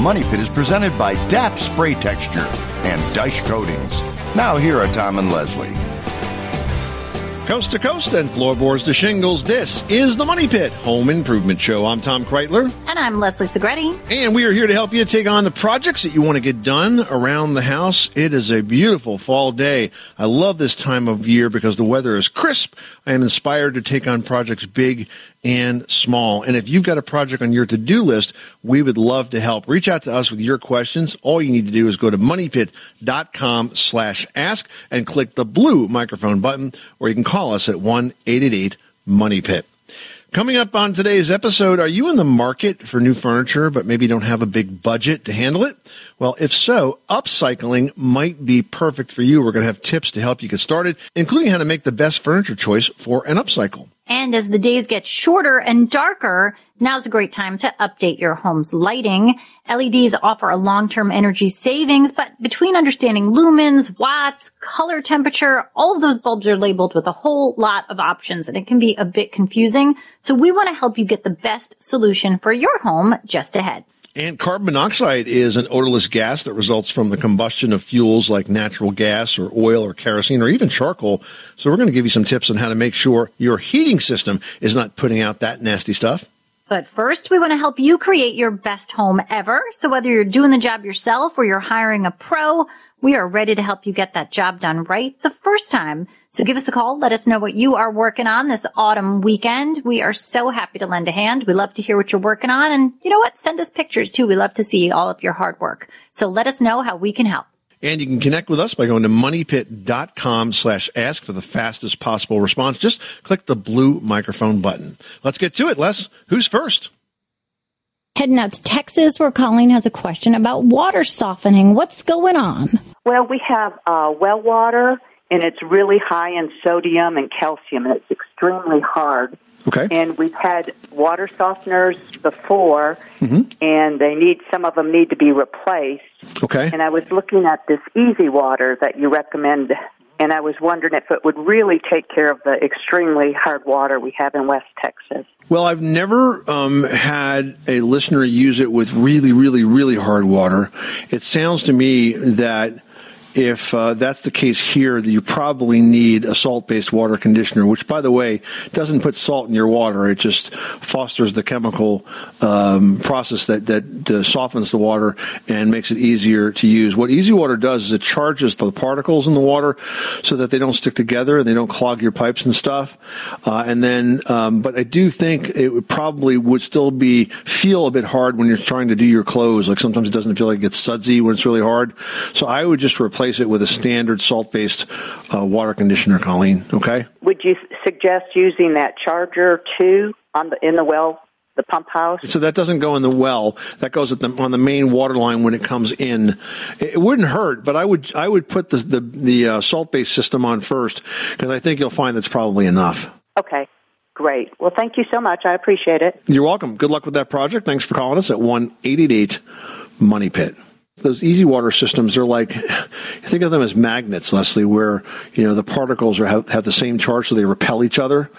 Money Pit is presented by DAP Spray Texture and Daich Coatings. Now, here are Tom and Leslie. Coast to coast and floorboards to shingles, this is the Money Pit Home Improvement Show. I'm Tom Kraeutler. And I'm Leslie Segrete. And we are here to help you take on the projects that you want to get done around the house. It is a beautiful fall day. I love this time of year because the weather is crisp. I am inspired to take on projects big and small. And if you've got a project on your to-do list, we would love to help. Reach out to us with your questions. All you need to do is go to moneypit.com slash ask and click the blue microphone button, or you can call us at 1-888-MONEYPIT. Coming up on today's episode, are you in the market for new furniture, but maybe don't have a big budget to handle it? Well, if so, upcycling might be perfect for you. We're going to have tips to help you get started, including how to make the best furniture choice for an upcycle. And as the days get shorter and darker, now's a great time to update your home's lighting. LEDs offer a long-term energy savings, but between understanding lumens, watts, color temperature, all of those bulbs are labeled with a whole lot of options and it can be a bit confusing. So we want to help you get the best solution for your home just ahead. And carbon monoxide is an odorless gas that results from the combustion of fuels like natural gas or oil or kerosene or even charcoal. So we're going to give you some tips on how to make sure your heating system is not putting out that nasty stuff. But first, we want to help you create your best home ever. So whether you're doing the job yourself or you're hiring a pro, we are ready to help you get that job done right the first time. So give us a call. Let us know what you are working on this autumn weekend. We are so happy to lend a hand. We love to hear what you're working on. And you know what? Send us pictures too. We love to see all of your hard work. So let us know how we can help. And you can connect with us by going to moneypit.com slash ask for the fastest possible response. Just click the blue microphone button. Let's get to it, Les. Who's first? Heading out to Texas, where Colleen has a question about water softening. What's going on? Well, we have uh, well water, and it's really high in sodium and calcium, and it's extremely hard. Okay. And we've had water softeners before, Mm-hmm. and they need some of them need to be replaced. Okay. And I was looking at this easy water that you recommend, and I was wondering if it would really take care of the extremely hard water we have in West Texas. Well, I've never um, had a listener use it with really, really, really hard water. It sounds to me that if uh, that's the case here, you probably need a salt-based water conditioner, which, by the way, doesn't put salt in your water. It just fosters the chemical um, process that that uh, softens the water and makes it easier to use. What Easy Water does is it charges the particles in the water so that they don't stick together and they don't clog your pipes and stuff. Uh, and then, um, but I do think it would probably would still be feel a bit hard when you're trying to do your clothes. Like sometimes it doesn't feel like it gets sudsy when it's really hard. So I would just replace it with a standard salt-based uh, water conditioner, Colleen. Okay. Would you suggest using that charger too on the in the well, the pump house? So that doesn't go in the well. That goes at the, on the main water line when it comes in. It, wouldn't hurt, but I would I would put the the, the uh, salt-based system on first because I think you'll find that's probably enough. Okay, great. Well, thank you so much. I appreciate it. You're welcome. Good luck with that project. Thanks for calling us at one eight eight eight Money Pit. Those easy water systems are like, think of them as magnets, Leslie, where, you know, the particles are, have, have the same charge so they repel each other.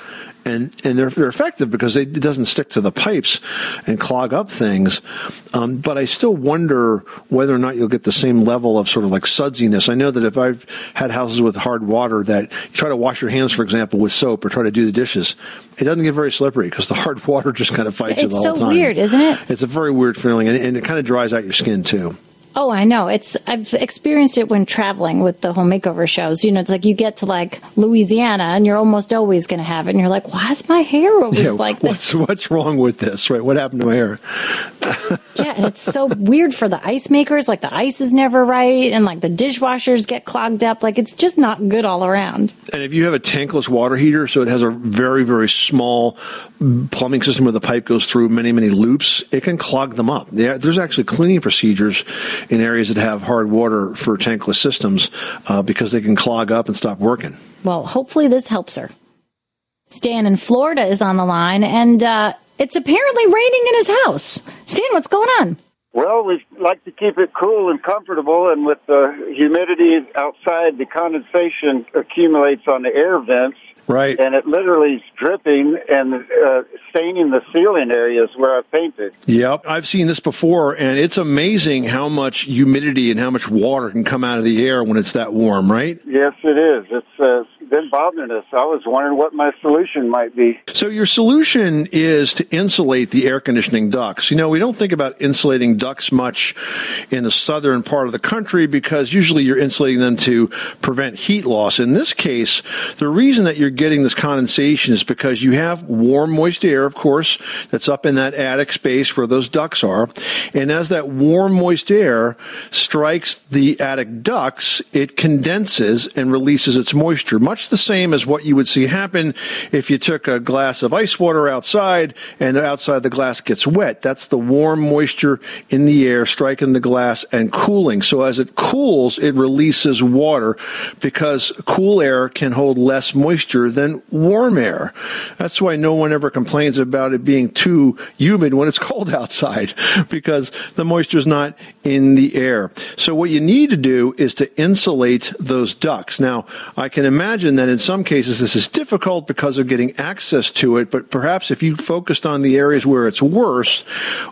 And, and they're, they're effective because they, it doesn't stick to the pipes and clog up things. Um, but I still wonder whether or not you'll get the same level of sort of like sudsiness. I know that if I've had houses with hard water that you try to wash your hands, for example, with soap or try to do the dishes, it doesn't get very slippery because the hard water just kind of fights you the It's whole so time. weird, isn't it? It's a very weird feeling, and, and it kind of dries out your skin too. Oh, I know. It's I've experienced it when traveling with the home makeover shows. You know, it's like you get to like Louisiana and you're almost always going to have it, and you're like, why is my hair always Yeah, like what's this? what's wrong with this? Right? What happened to my hair? Yeah, and it's so weird for the ice makers. Like the ice is never right, and like the dishwashers get clogged up. Like it's just not good all around. And if you have a tankless water heater, so it has a very very small plumbing system where the pipe goes through many many loops, it can clog them up. Yeah, there's actually cleaning procedures in areas that have hard water for tankless systems uh, because they can clog up and stop working. Well, hopefully this helps her. Stan in Florida is on the line, and uh, it's apparently raining in his house. Stan, what's going on? Well, we like to keep it cool and comfortable, and with the humidity outside, the condensation accumulates on the air vents, Right. and it literally is dripping and uh, staining the ceiling areas where I painted. Yep. I've seen this before, and it's amazing how much humidity and how much water can come out of the air when it's that warm, right? Yes, it is. It's uh, been bothering us. I was wondering what my solution might be. So your solution is to insulate the air conditioning ducts. You know, we don't think about insulating ducts much in the southern part of the country because usually you're insulating them to prevent heat loss. In this case, the reason that you're getting this condensation is because you have warm, moist air, of course, that's up in that attic space where those ducts are. And as that warm, moist air strikes the attic ducts, it condenses and releases its moisture, much the same as what you would see happen if you took a glass of ice water outside and outside the glass gets wet. That's the warm moisture in the air striking the glass and cooling. So as it cools, it releases water because cool air can hold less moisture than warm air. That's why no one ever complains about it being too humid when it's cold outside because the moisture is not in the air. So what you need to do is to insulate those ducts. Now, I can imagine that in some cases this is difficult because of getting access to it, but perhaps if you focused on the areas where it's worse,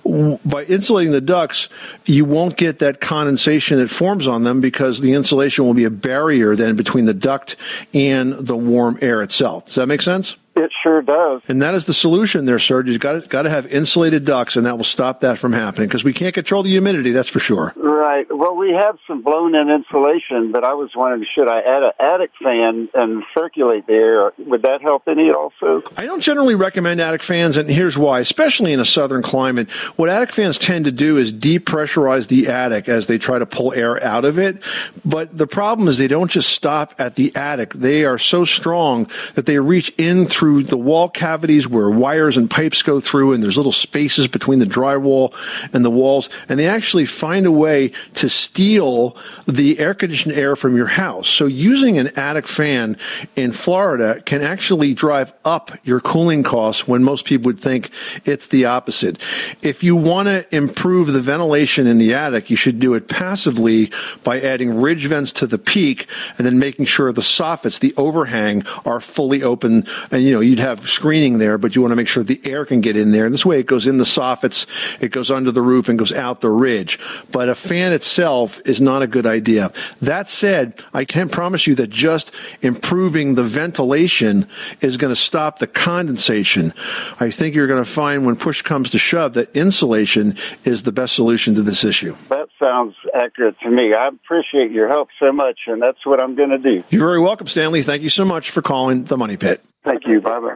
by insulating the ducts, you won't get that condensation that forms on them because the insulation will be a barrier then between the duct and the warm air itself. Does that make sense? It sure does. And that is the solution there, sir. You've got to, got to have insulated ducts, and that will stop that from happening because we can't control the humidity, that's for sure. Right. Well, we have some blown in insulation, but I was wondering should I add an attic fan and circulate the air? Would that help any also? I don't generally recommend attic fans, and here's why. Especially in a southern climate, what attic fans tend to do is depressurize the attic as they try to pull air out of it. But the problem is they don't just stop at the attic. They are so strong that they reach in through the wall cavities where wires and pipes go through, and there's little spaces between the drywall and the walls, and they actually find a way to steal the air conditioned air from your house. So using an attic fan in Florida can actually drive up your cooling costs when most people would think it's the opposite. If you want to improve the ventilation in the attic, you should do it passively by adding ridge vents to the peak and then making sure the soffits, the overhang, are fully open. And you know, you'd have screening there, but you want to make sure the air can get in there. And this way it goes in the soffits, it goes under the roof and goes out the ridge. But a fan itself is not a good idea. That said, I can promise you that just improving the ventilation is going to stop the condensation. I think you're going to find when push comes to shove that insulation is the best solution to this issue. That sounds accurate to me. I appreciate your help so much, and that's what I'm going to do. You're very welcome, Stanley. Thank you so much for calling the Money Pit. Thank you. Bye bye.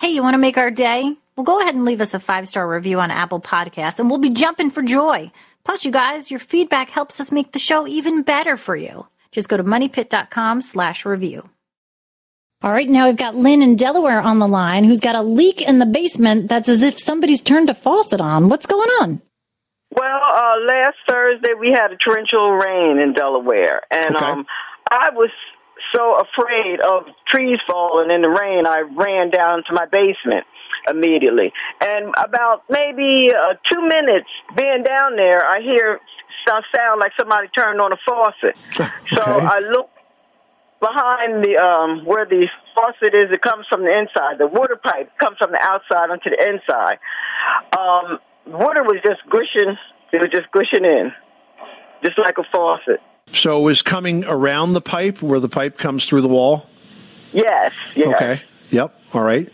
Hey, you want to make our day? Well, go ahead and leave us a five star review on Apple Podcasts and we'll be jumping for joy. Plus, you guys, your feedback helps us make the show even better for you. Just go to moneypit.com slash review. All right, now we've got Lynn in Delaware on the line who's got a leak in the basement that's as if somebody's turned a faucet on. What's going on? Well, uh, last Thursday we had a torrential rain in Delaware, and Okay. um, I was so afraid of trees falling in the rain. I ran down to my basement immediately, and about maybe uh, two minutes being down there, I hear some sound like somebody turned on a faucet. So Okay. I look behind the um where the faucet is it comes from the inside. The water pipe comes from the outside onto the inside. Um, water was just gushing. It was just gushing in, just like a faucet. So it was coming around the pipe where the pipe comes through the wall? Yes. Yes. Okay. Yep. All right.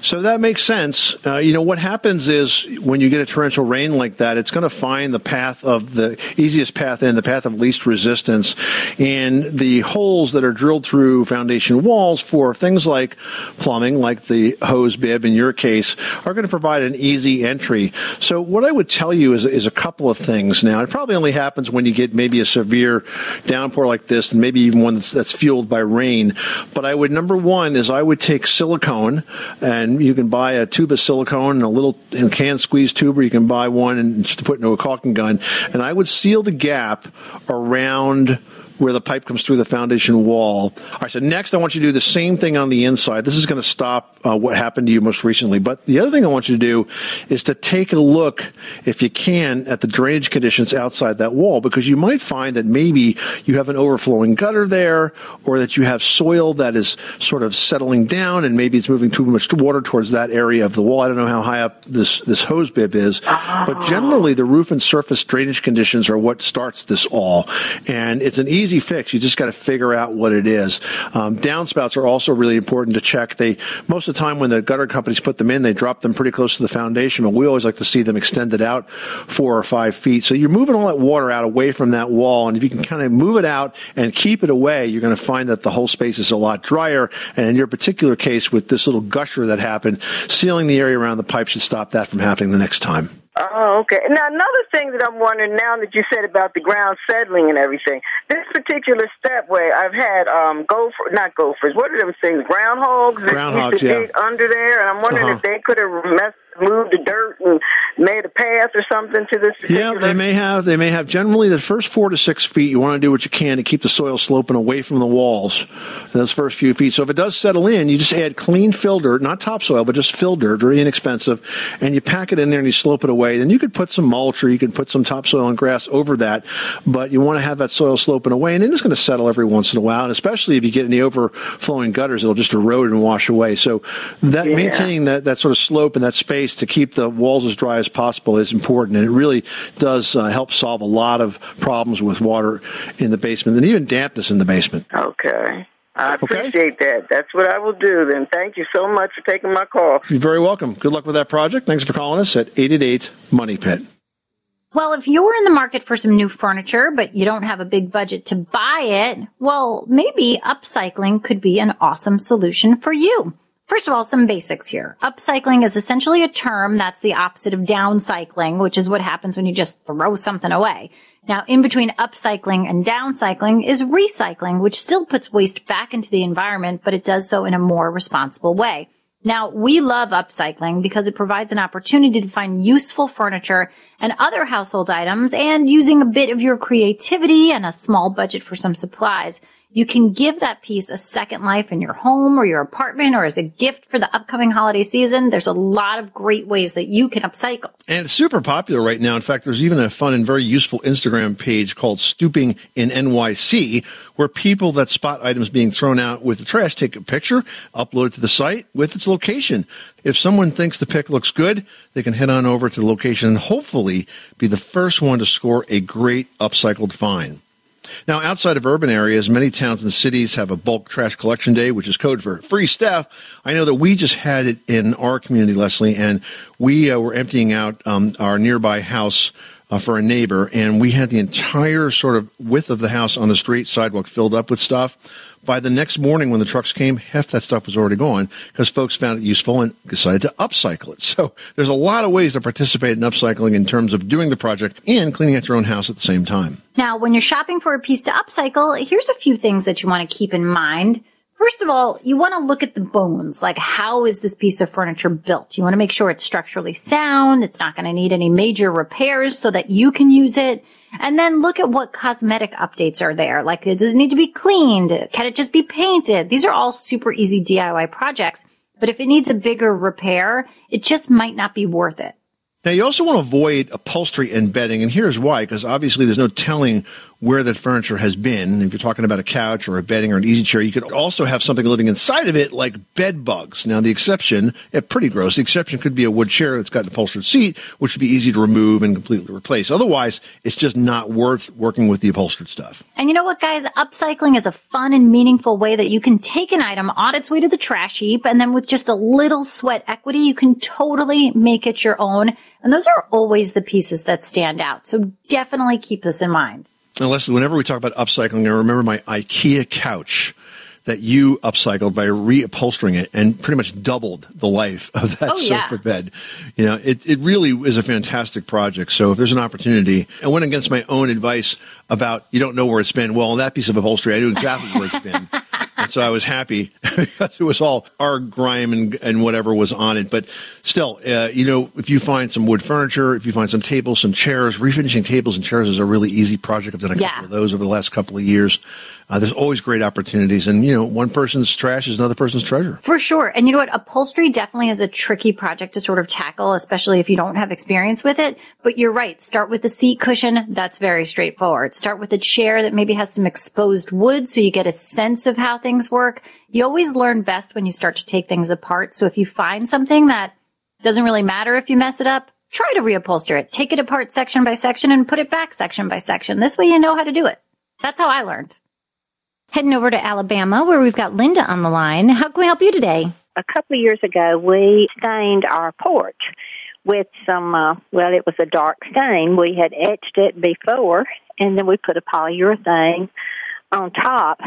So that makes sense. Uh, you know, what happens is when you get a torrential rain like that, it's going to find the path of the easiest path and the path of least resistance. And the holes that are drilled through foundation walls for things like plumbing, like the hose bib in your case, are going to provide an easy entry. So what I would tell you is, is a couple of things now. It probably only happens when you get maybe a severe downpour like this and maybe even one that's, that's fueled by rain. But I would, number one is I would take silicone and you can buy a tube of silicone and a little can squeeze tube, or you can buy one and just put into a caulking gun. And I would seal the gap around where the pipe comes through the foundation wall. All right, so next I want you to do the same thing on the inside. This is going to stop uh, what happened to you most recently. But the other thing I want you to do is to take a look, if you can, at the drainage conditions outside that wall, because you might find that maybe you have an overflowing gutter there, or that you have soil that is sort of settling down, and maybe it's moving too much water towards that area of the wall. I don't know how high up this this hose bib is, but generally the roof and surface drainage conditions are what starts this all, and it's an easy fix. You just got to figure out what it is. Um, downspouts are also really important to check. They most of the time when the gutter companies put them in, they drop them pretty close to the foundation, but we always like to see them extended out four or five feet. So you're moving all that water out away from that wall, and if you can kind of move it out and keep it away, you're going to find that the whole space is a lot drier. And in your particular case, with this little gusher that happened, sealing the area around the pipe should stop that from happening the next time. Oh, okay. Now, another thing that I'm wondering now that you said about the ground settling and everything, this particular stepway, I've had um gopher, not gophers. What are those things? Groundhogs. that Groundhogs, yeah. dig under there, and I'm wondering Uh-huh. if they could have messed, moved the dirt and made a path or something to this. Yeah, they may have. They may have. Generally, the first four to six feet, you want to do what you can to keep the soil sloping away from the walls. Those first few feet. So if it does settle in, you just add clean fill dirt, not topsoil, but just fill dirt, very inexpensive, and you pack it in there and you slope it away. Then you could put some mulch or you can put some topsoil and grass over that, but you want to have that soil sloping away, and then it's going to settle every once in a while. And especially if you get any overflowing gutters, it'll just erode and wash away. So that Yeah. maintaining that that sort of slope and that space to keep the walls as dry as possible is important, and it really does uh, help solve a lot of problems with water in the basement and even dampness in the basement. Okay. I Okay. appreciate that. That's what I will do then. Thank you so much for taking my call. You're very welcome. Good luck with that project. Thanks for calling us at 888 Money Pit. Well, if you're in the market for some new furniture, but you don't have a big budget to buy it, well, maybe upcycling could be an awesome solution for you. First of all, some basics here. Upcycling is essentially a term that's the opposite of downcycling, which is what happens when you just throw something away. Now, in between upcycling and downcycling is recycling, which still puts waste back into the environment, but it does so in a more responsible way. Now, we love upcycling because it provides an opportunity to find useful furniture and other household items and using a bit of your creativity and a small budget for some supplies, you can give that piece a second life in your home or your apartment or as a gift for the upcoming holiday season. There's a lot of great ways that you can upcycle. And it's super popular right now. In fact, there's even a fun and very useful Instagram page called Stooping in NYC, where people that spot items being thrown out with the trash take a picture, upload it to the site with its location. If someone thinks the pic looks good, they can head on over to the location and hopefully be the first one to score a great upcycled find. Now, outside of urban areas, many towns and cities have a bulk trash collection day, which is code for free stuff. I know that we just had it in our community, Leslie, and we uh, were emptying out um, our nearby house uh, for a neighbor, and we had the entire sort of width of the house on the street sidewalk filled up with stuff. By the next morning, when the trucks came, half that stuff was already gone because folks found it useful and decided to upcycle it. So there's a lot of ways to participate in upcycling in terms of doing the project and cleaning out your own house at the same time. Now, when you're shopping for a piece to upcycle, here's a few things that you want to keep in mind. First of all, you want to look at the bones. Like, how is this piece of furniture built? You want to make sure it's structurally sound. It's not going to need any major repairs so that you can use it. And then look at what cosmetic updates are there. Like, does it need to be cleaned? Can it just be painted? These are all super easy DIY projects. But if it needs a bigger repair, it just might not be worth it. Now, you also want to avoid upholstery and bedding, and here's why, because obviously there's no telling where that furniture has been. If you're talking about a couch or a bedding or an easy chair, you could also have something living inside of it like bed bugs. Now, the exception, yeah, pretty gross. The exception could be a wood chair that's got an upholstered seat, which would be easy to remove and completely replace. Otherwise, it's just not worth working with the upholstered stuff. And you know what, guys? Upcycling is a fun and meaningful way that you can take an item on its way to the trash heap, and then with just a little sweat equity, you can totally make it your own. And those are always the pieces that stand out. So definitely keep this in mind. And Leslie, whenever we talk about upcycling, I remember my IKEA couch that you upcycled by reupholstering it and pretty much doubled the life of that Oh, yeah. sofa bed. You know, it, it really is a fantastic project. So if there's an opportunity, I went against my own advice about you don't know where it's been. Well, that piece of upholstery, I knew exactly where it's been. And so I was happy because it was all our grime and, and whatever was on it. But still, uh, you know, if you find some wood furniture, if you find some tables, some chairs, refinishing tables and chairs is a really easy project. I've done a Yeah. couple of those over the last couple of years. Uh, there's always great opportunities. And, you know, one person's trash is another person's treasure. For sure. And you know what? Upholstery definitely is a tricky project to sort of tackle, especially if you don't have experience with it. But you're right. Start with the seat cushion. That's very straightforward. Start with a chair that maybe has some exposed wood so you get a sense of how things work. You always learn best when you start to take things apart. So if you find something that doesn't really matter if you mess it up, try to reupholster it. Take it apart section by section and put it back section by section. This way you know how to do it. That's how I learned. Heading over to Alabama, where we've got Linda on the line. How can we help you today? a couple of years ago, we stained our porch with some, uh, well, it was a dark stain. We had etched it before, and then we put a polyurethane on top.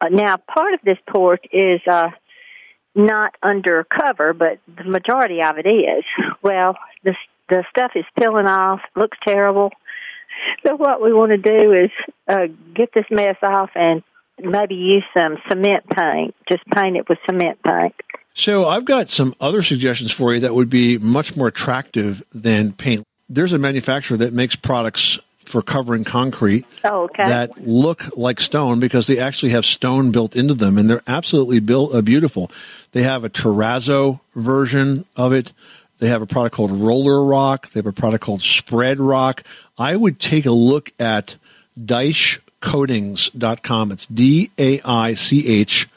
Uh, now, part of this porch is uh, not under cover, but the majority of it is. Well, the the stuff is peeling off, looks terrible. So what we want to do is uh, get this mess off and maybe use some cement paint. Just paint it with cement paint. So I've got some other suggestions for you that would be much more attractive than paint. There's a manufacturer that makes products for covering concrete Oh, okay. that look like stone because they actually have stone built into them and they're absolutely built, uh, beautiful. They have a terrazzo version of it. They have a product called Roller Rock. They have a product called Spread Rock. I would take a look at DaichCoatings.com. It's D A I C H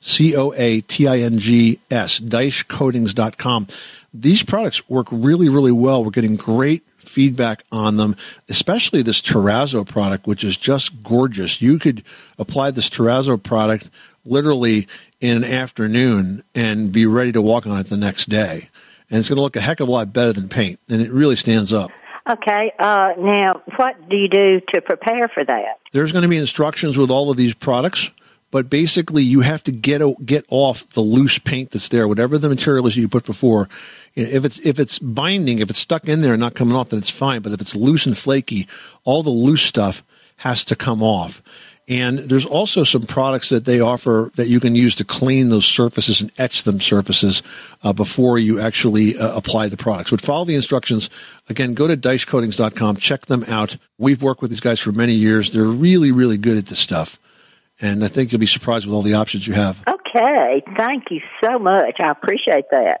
C O A T I N G S, DaichCoatings.com. These products work really, really well. We're getting great feedback on them, especially this Terrazzo product, which is just gorgeous. You could apply this Terrazzo product literally in an afternoon and be ready to walk on it the next day. And it's going to look a heck of a lot better than paint, and it really stands up. Okay. Uh, now, what do you do to prepare for that? There's going to be instructions with all of these products, but basically you have to get get off the loose paint that's there, whatever the material is you put before. If it's if it's binding, if it's stuck in there and not coming off, then it's fine. But if it's loose and flaky, all the loose stuff has to come off. And there's also some products that they offer that you can use to clean those surfaces and etch them surfaces uh, before you actually uh, apply the products. But follow the instructions. Again, go to daichcoatings.com, check them out. We've worked with these guys for many years. They're really, really good at this stuff. And I think you'll be surprised with all the options you have. Okay. Thank you so much. I appreciate that.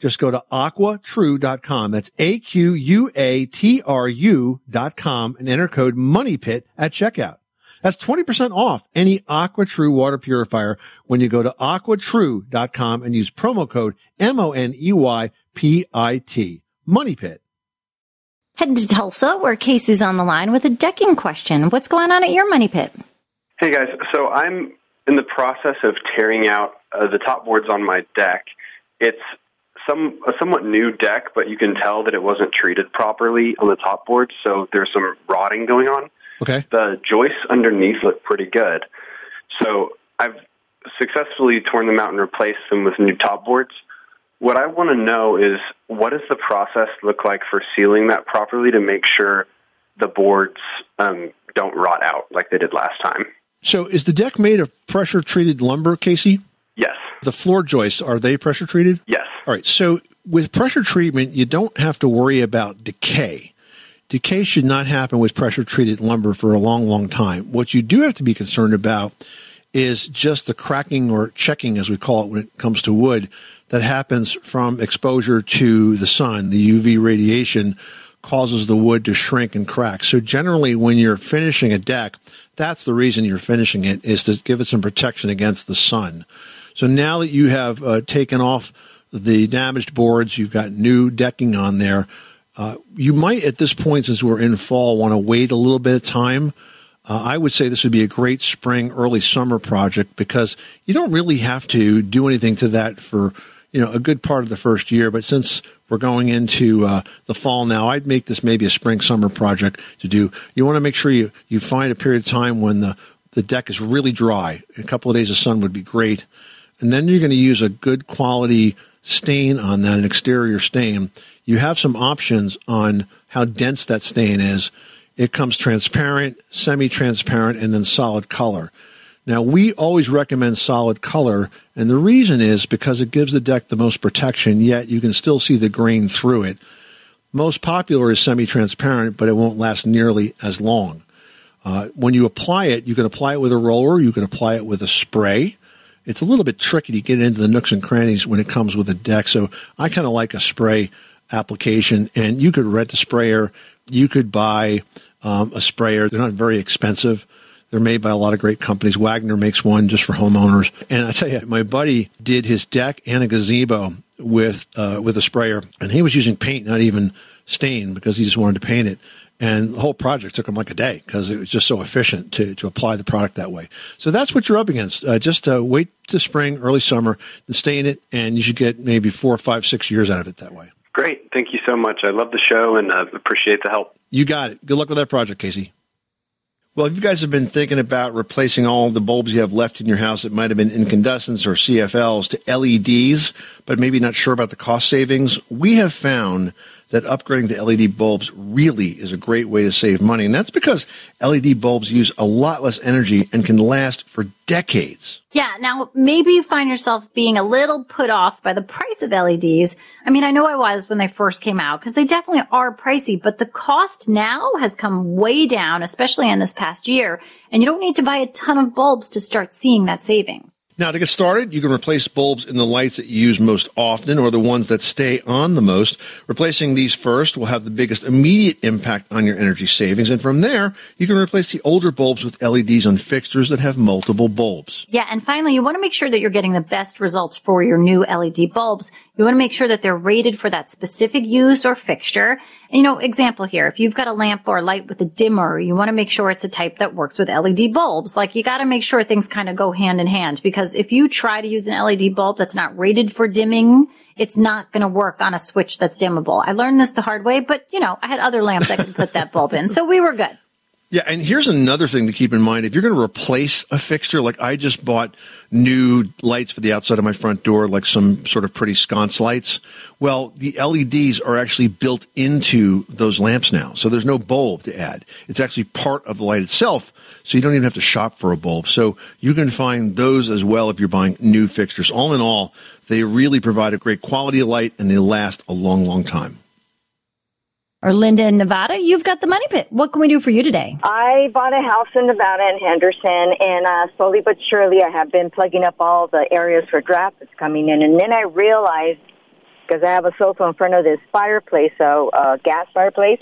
Just go to aquatru.com. That's A-Q-U-A-T-R-U dot com and enter code MONEYPIT at checkout. That's 20% off any AquaTru water purifier when you go to aquatru.com and use promo code M-O-N-E-Y-P-I-T. Money Pit. Heading to Tulsa, where Casey's on the line with a decking question. What's going on at your money pit? Hey guys, so I'm in the process of tearing out uh, the top boards on my deck. It's some a somewhat new deck, but you can tell that it wasn't treated properly on the top boards, so there's some rotting going on. Okay. The joists underneath look pretty good. So I've successfully torn them out and replaced them with new top boards. What I want to know is what does the process look like for sealing that properly to make sure the boards um, don't rot out like they did last time? So is the deck made of pressure treated lumber, Casey? Yes. The floor joists, are they pressure treated? Yes. All right. So with pressure treatment, you don't have to worry about decay. Decay should not happen with pressure treated lumber for a long, long time. What you do have to be concerned about is just the cracking or checking, as we call it when it comes to wood, that happens from exposure to the sun. The UV radiation causes the wood to shrink and crack. So generally, when you're finishing a deck, that's the reason you're finishing it is to give it some protection against the sun. So now that you have uh, taken off the damaged boards, you've got new decking on there. Uh, you might, at this point, since we're in fall, want to wait a little bit of time. Uh, I would say this would be a great spring, early summer project because you don't really have to do anything to that for you know a good part of the first year. But since we're going into uh, the fall now, I'd make this maybe a spring summer project to do. You want to make sure you you find a period of time when the the deck is really dry. A couple of days of sun would be great, and then you're going to use a good quality stain on that, an exterior stain, you have some options on how dense that stain is. It comes transparent, semi-transparent, and then solid color. Now, we always recommend solid color, and the reason is because it gives the deck the most protection, yet you can still see the grain through it. Most popular is semi-transparent, but it won't last nearly as long. Uh, when you apply it, you can apply it with a roller, you can apply it with a spray, it's a little bit tricky to get into the nooks and crannies when it comes with a deck. So I kind of like a spray application, and you could rent a sprayer. You could buy um, a sprayer. They're not very expensive. They're made by a lot of great companies. Wagner makes one just for homeowners. And I tell you, my buddy did his deck and a gazebo with uh, with a sprayer, and he was using paint, not even stain, because he just wanted to paint it. And the whole project took them like a day because it was just so efficient to, to apply the product that way. So that's what you're up against. Uh, just uh, wait to spring, early summer, and stay in it, and you should get maybe four, five, six years out of it that way. Great. Thank you so much. I love the show and uh, appreciate the help. You got it. Good luck with that project, Casey. Well, if you guys have been thinking about replacing all the bulbs you have left in your house, it might have been incandescents or CFLs to LEDs, but maybe not sure about the cost savings, we have found – that upgrading to LED bulbs really is a great way to save money. And that's because LED bulbs use a lot less energy and can last for decades. Yeah. Now, maybe you find yourself being a little put off by the price of LEDs. I mean, I know I was when they first came out because they definitely are pricey, but the cost now has come way down, especially in this past year. And you don't need to buy a ton of bulbs to start seeing that savings. Now, to get started, you can replace bulbs in the lights that you use most often or the ones that stay on the most. Replacing these first will have the biggest immediate impact on your energy savings. And from there, you can replace the older bulbs with LEDs on fixtures that have multiple bulbs. Yeah. And finally, you want to make sure that you're getting the best results for your new LED bulbs. You want to make sure that they're rated for that specific use or fixture. You know, example here, if you've got a lamp or a light with a dimmer, you want to make sure it's a type that works with LED bulbs. Like you got to make sure things kind of go hand in hand because if you try to use an LED bulb that's not rated for dimming, it's not going to work on a switch that's dimmable. I learned this the hard way, but you know, I had other lamps I could put that bulb in. So we were good. Yeah, and here's another thing to keep in mind. If you're going to replace a fixture, like I just bought new lights for the outside of my front door, like some sort of pretty sconce lights. Well, the LEDs are actually built into those lamps now. So there's no bulb to add. It's actually part of the light itself. So you don't even have to shop for a bulb. So you can find those as well if you're buying new fixtures. All in all, they really provide a great quality of light and they last a long, long time or Linda in Nevada, you've got the money pit. What can we do for you today? I bought a house in Nevada in Henderson, and uh, slowly but surely, I have been plugging up all the areas for draft that's coming in. And then I realized, because I have a sofa in front of this fireplace, so uh, gas fireplace,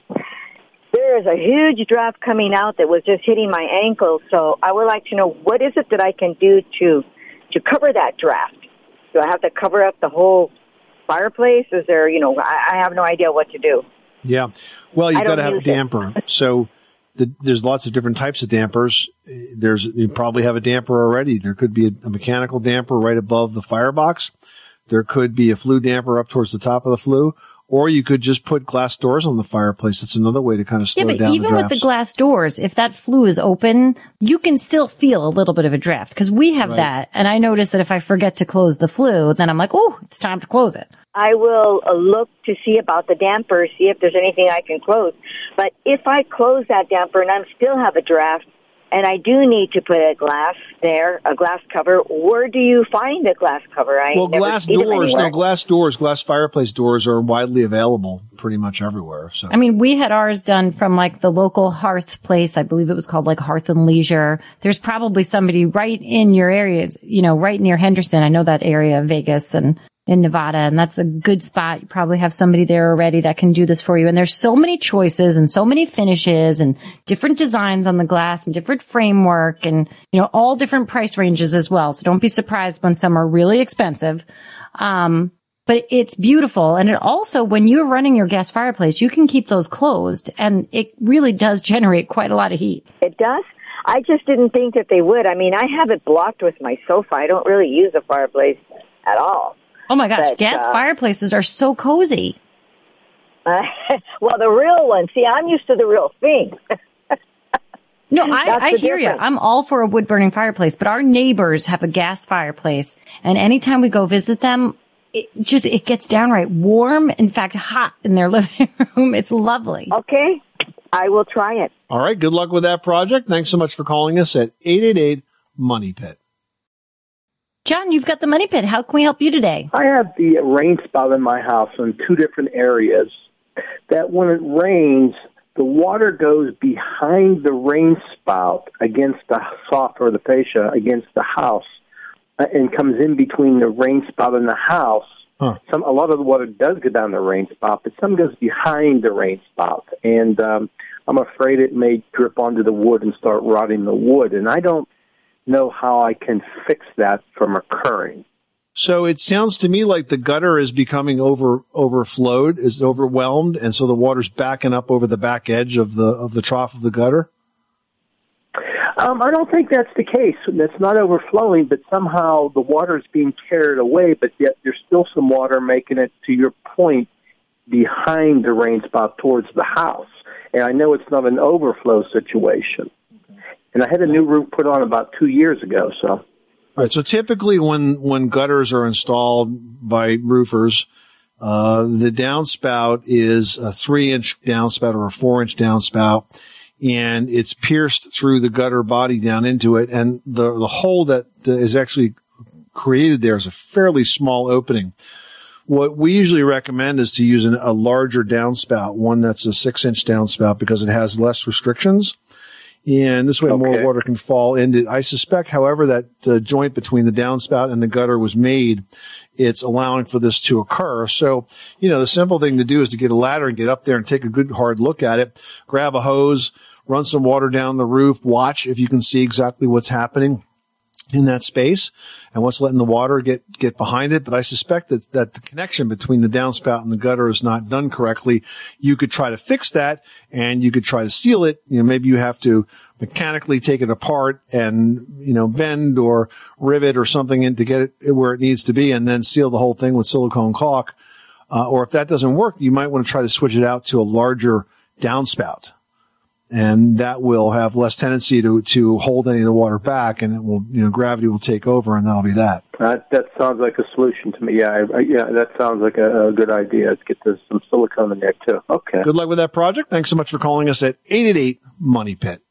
there is a huge draft coming out that was just hitting my ankles. So I would like to know what is it that I can do to to cover that draft. Do I have to cover up the whole fireplace? Is there, you know, I, I have no idea what to do. Yeah. Well, you've got to have a damper. so the, there's lots of different types of dampers. There's, you probably have a damper already. There could be a, a mechanical damper right above the firebox. There could be a flue damper up towards the top of the flue, or you could just put glass doors on the fireplace. That's another way to kind of slow yeah, but down even the with the glass doors, if that flue is open, you can still feel a little bit of a draft because we have right. that. And I notice that if I forget to close the flue, then I'm like, oh, it's time to close it. I will uh, look to see about the damper, see if there's anything I can close. But if I close that damper and I still have a draft, and I do need to put a glass there, a glass cover. Where do you find a glass cover? I well, glass doors, no, glass doors, glass fireplace doors are widely available pretty much everywhere. So, I mean, we had ours done from like the local hearth place. I believe it was called like Hearth and Leisure. There's probably somebody right in your areas, you know, right near Henderson. I know that area, of Vegas, and in Nevada. And that's a good spot. You probably have somebody there already that can do this for you. And there's so many choices and so many finishes and different designs on the glass and different framework and, you know, all different price ranges as well. So don't be surprised when some are really expensive. Um, but it's beautiful. And it also, when you're running your gas fireplace, you can keep those closed and it really does generate quite a lot of heat. It does? I just didn't think that they would. I mean, I have it blocked with my sofa. I don't really use a fireplace at all. Oh my gosh, but, gas uh, fireplaces are so cozy. Uh, well, the real one. See, I'm used to the real thing. no, I, I hear you. I'm all for a wood burning fireplace, but our neighbors have a gas fireplace, and anytime we go visit them, it just it gets downright warm. In fact, hot in their living room. It's lovely. Okay, I will try it. All right. Good luck with that project. Thanks so much for calling us at eight eight eight Money Pit. John, you've got the money pit. How can we help you today? I have the rain spout in my house in two different areas. That when it rains, the water goes behind the rain spout against the soft or the fascia against the house uh, and comes in between the rain spout and the house. Huh. Some a lot of the water does go down the rain spout, but some goes behind the rain spout, and um, I'm afraid it may drip onto the wood and start rotting the wood. And I don't know how I can fix that from occurring. So it sounds to me like the gutter is becoming over overflowed, is overwhelmed, and so the water's backing up over the back edge of the of the trough of the gutter. Um, I don't think that's the case. It's not overflowing, but somehow the water is being carried away. But yet there's still some water making it to your point behind the rain spot towards the house. And I know it's not an overflow situation and I had a new roof put on about two years ago. So, all right. So typically, when when gutters are installed by roofers, uh, the downspout is a three inch downspout or a four inch downspout, and it's pierced through the gutter body down into it, and the the hole that is actually created there is a fairly small opening. What we usually recommend is to use an, a larger downspout, one that's a six inch downspout because it has less restrictions and this way okay. more water can fall into. I suspect, however, that uh, joint between the downspout and the gutter was made, it's allowing for this to occur. So, you know, the simple thing to do is to get a ladder and get up there and take a good hard look at it. Grab a hose, run some water down the roof, watch if you can see exactly what's happening in that space and what's letting the water get, get behind it. But I suspect that, that the connection between the downspout and the gutter is not done correctly. You could try to fix that and you could try to seal it. You know, maybe you have to mechanically take it apart and, you know, bend or rivet or something in to get it where it needs to be and then seal the whole thing with silicone caulk. Uh, or if that doesn't work, you might want to try to switch it out to a larger downspout and that will have less tendency to, to hold any of the water back and it will, you know, gravity will take over and that'll be that. That that sounds like a solution to me. Yeah, I, yeah, that sounds like a, a good idea. Let's get this, some silicone in there too. Okay. Good luck with that project. Thanks so much for calling us at 888 Money Pit.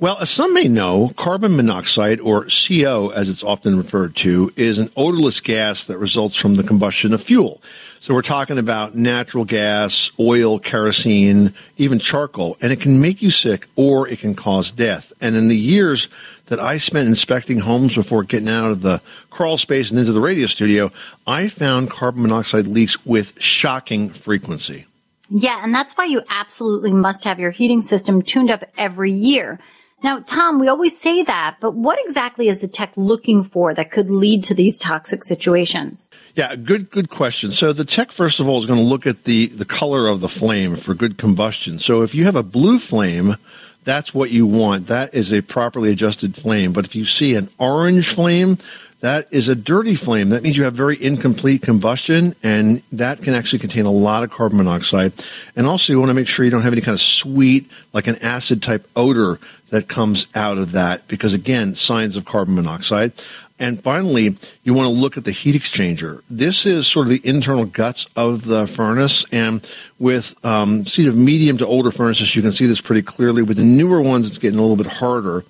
Well, as some may know, carbon monoxide, or CO as it's often referred to, is an odorless gas that results from the combustion of fuel. So we're talking about natural gas, oil, kerosene, even charcoal, and it can make you sick or it can cause death. And in the years that I spent inspecting homes before getting out of the crawl space and into the radio studio, I found carbon monoxide leaks with shocking frequency. Yeah, and that's why you absolutely must have your heating system tuned up every year. Now, Tom, we always say that, but what exactly is the tech looking for that could lead to these toxic situations? Yeah, good, good question. So the tech, first of all, is going to look at the, the color of the flame for good combustion. So if you have a blue flame, that's what you want. That is a properly adjusted flame. But if you see an orange flame, that is a dirty flame. That means you have very incomplete combustion, and that can actually contain a lot of carbon monoxide. And also, you want to make sure you don't have any kind of sweet, like an acid type odor that comes out of that, because again, signs of carbon monoxide. And finally, you want to look at the heat exchanger. This is sort of the internal guts of the furnace. And with um, of medium to older furnaces, you can see this pretty clearly. With the newer ones, it's getting a little bit harder.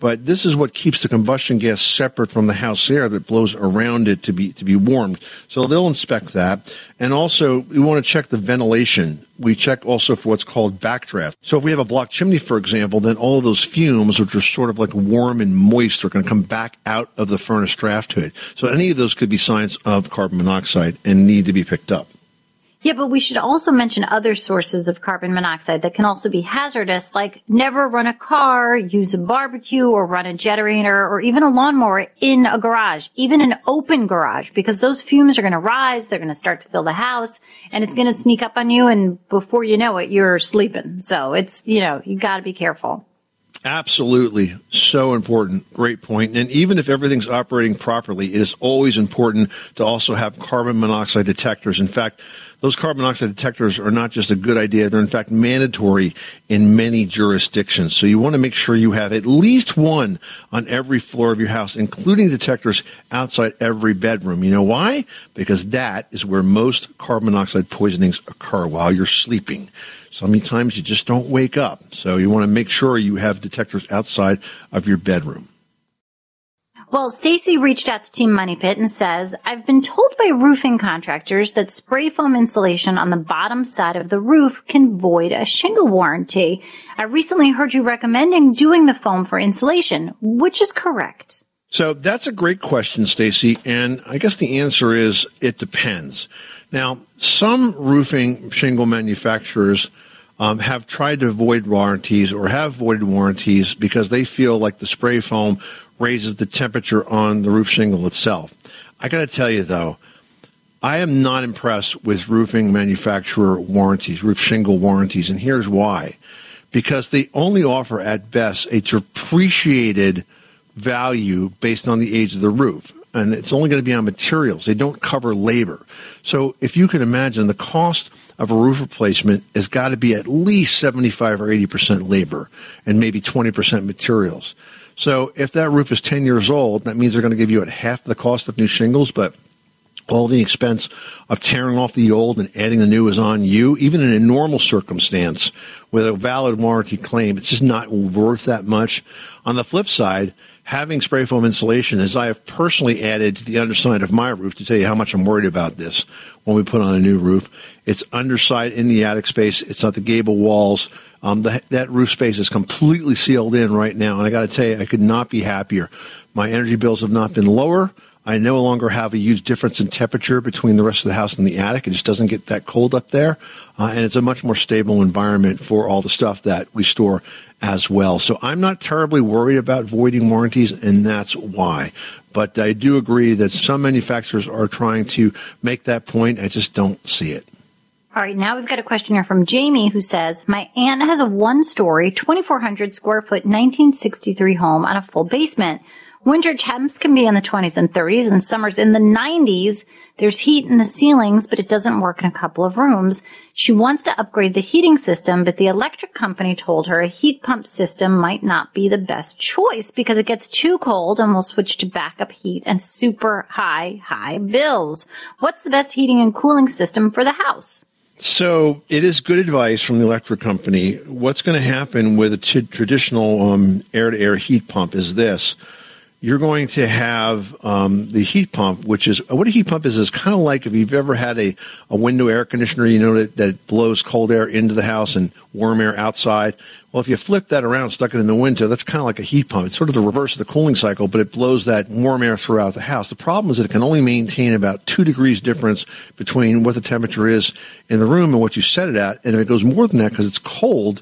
But this is what keeps the combustion gas separate from the house air that blows around it to be to be warmed. So they'll inspect that, and also we want to check the ventilation. We check also for what's called backdraft. So if we have a block chimney, for example, then all of those fumes, which are sort of like warm and moist, are going to come back out of the furnace draft hood. So any of those could be signs of carbon monoxide and need to be picked up. Yeah, but we should also mention other sources of carbon monoxide that can also be hazardous, like never run a car, use a barbecue, or run a generator, or even a lawnmower in a garage, even an open garage, because those fumes are going to rise, they're going to start to fill the house, and it's going to sneak up on you, and before you know it, you're sleeping. So it's, you know, you got to be careful. Absolutely. So important. Great point. And even if everything's operating properly, it is always important to also have carbon monoxide detectors. In fact, those carbon monoxide detectors are not just a good idea, they're in fact mandatory in many jurisdictions. So you want to make sure you have at least one on every floor of your house, including detectors outside every bedroom. You know why? Because that is where most carbon monoxide poisonings occur while you're sleeping. Sometimes you just don't wake up. So you want to make sure you have detectors outside of your bedroom. Well, Stacy reached out to Team Money Pit and says, I've been told by roofing contractors that spray foam insulation on the bottom side of the roof can void a shingle warranty. I recently heard you recommending doing the foam for insulation, which is correct. So that's a great question, Stacy, and I guess the answer is it depends. Now, some roofing shingle manufacturers um, have tried to avoid warranties or have voided warranties because they feel like the spray foam raises the temperature on the roof shingle itself. I got to tell you though, I am not impressed with roofing manufacturer warranties, roof shingle warranties, and here's why. Because they only offer at best a depreciated value based on the age of the roof. And it's only going to be on materials. They don't cover labor. So if you can imagine the cost of a roof replacement has got to be at least 75 or 80% labor and maybe 20% materials. So if that roof is 10 years old, that means they're going to give you at half the cost of new shingles, but all the expense of tearing off the old and adding the new is on you, even in a normal circumstance with a valid warranty claim. It's just not worth that much. On the flip side, having spray foam insulation, as I have personally added to the underside of my roof to tell you how much I'm worried about this when we put on a new roof, it's underside in the attic space. It's not the gable walls. Um, the, that roof space is completely sealed in right now, and I got to tell you, I could not be happier. My energy bills have not been lower. I no longer have a huge difference in temperature between the rest of the house and the attic. It just doesn't get that cold up there, uh, and it's a much more stable environment for all the stuff that we store as well. So I'm not terribly worried about voiding warranties, and that's why. But I do agree that some manufacturers are trying to make that point. I just don't see it. All right, now we've got a question here from Jamie who says, My aunt has a one story, 2,400 square foot 1963 home on a full basement. Winter temps can be in the 20s and 30s and summers in the 90s. There's heat in the ceilings, but it doesn't work in a couple of rooms. She wants to upgrade the heating system, but the electric company told her a heat pump system might not be the best choice because it gets too cold and will switch to backup heat and super high, high bills. What's the best heating and cooling system for the house? So it is good advice from the electric company. What's going to happen with a t- traditional um, air-to-air heat pump is this: you're going to have um, the heat pump, which is what a heat pump is is kind of like if you've ever had a, a window air conditioner, you know that, that blows cold air into the house and warm air outside. Well, if you flip that around, stuck it in the window, that's kind of like a heat pump. It's sort of the reverse of the cooling cycle, but it blows that warm air throughout the house. The problem is that it can only maintain about two degrees difference between what the temperature is in the room and what you set it at. And if it goes more than that because it's cold,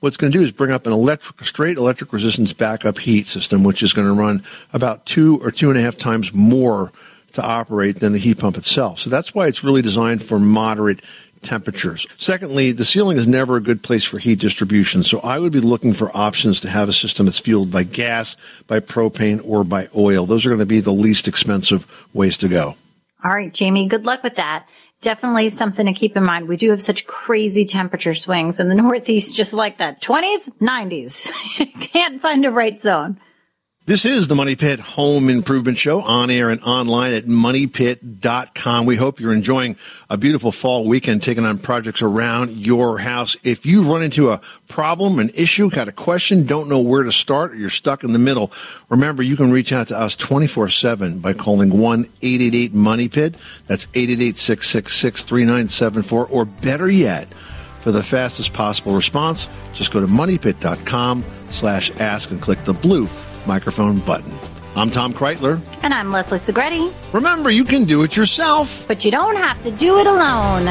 what it's going to do is bring up an electric, straight electric resistance backup heat system, which is going to run about two or two and a half times more to operate than the heat pump itself. So that's why it's really designed for moderate temperatures. Secondly, the ceiling is never a good place for heat distribution. So I would be looking for options to have a system that's fueled by gas, by propane, or by oil. Those are going to be the least expensive ways to go. All right, Jamie, good luck with that. Definitely something to keep in mind. We do have such crazy temperature swings in the Northeast, just like that. 20s, 90s. Can't find a right zone. This is the Money Pit Home Improvement Show on air and online at moneypit.com. We hope you're enjoying a beautiful fall weekend taking on projects around your house. If you run into a problem, an issue, got a question, don't know where to start, or you're stuck in the middle, remember you can reach out to us 24-7 by calling 1-888-MONEY-PIT. That's 888-666-3974. Or better yet, for the fastest possible response, just go to moneypit.com slash ask and click the blue microphone button. I'm Tom Kraeutler. And I'm Leslie Segrete. Remember, you can do it yourself. But you don't have to do it alone.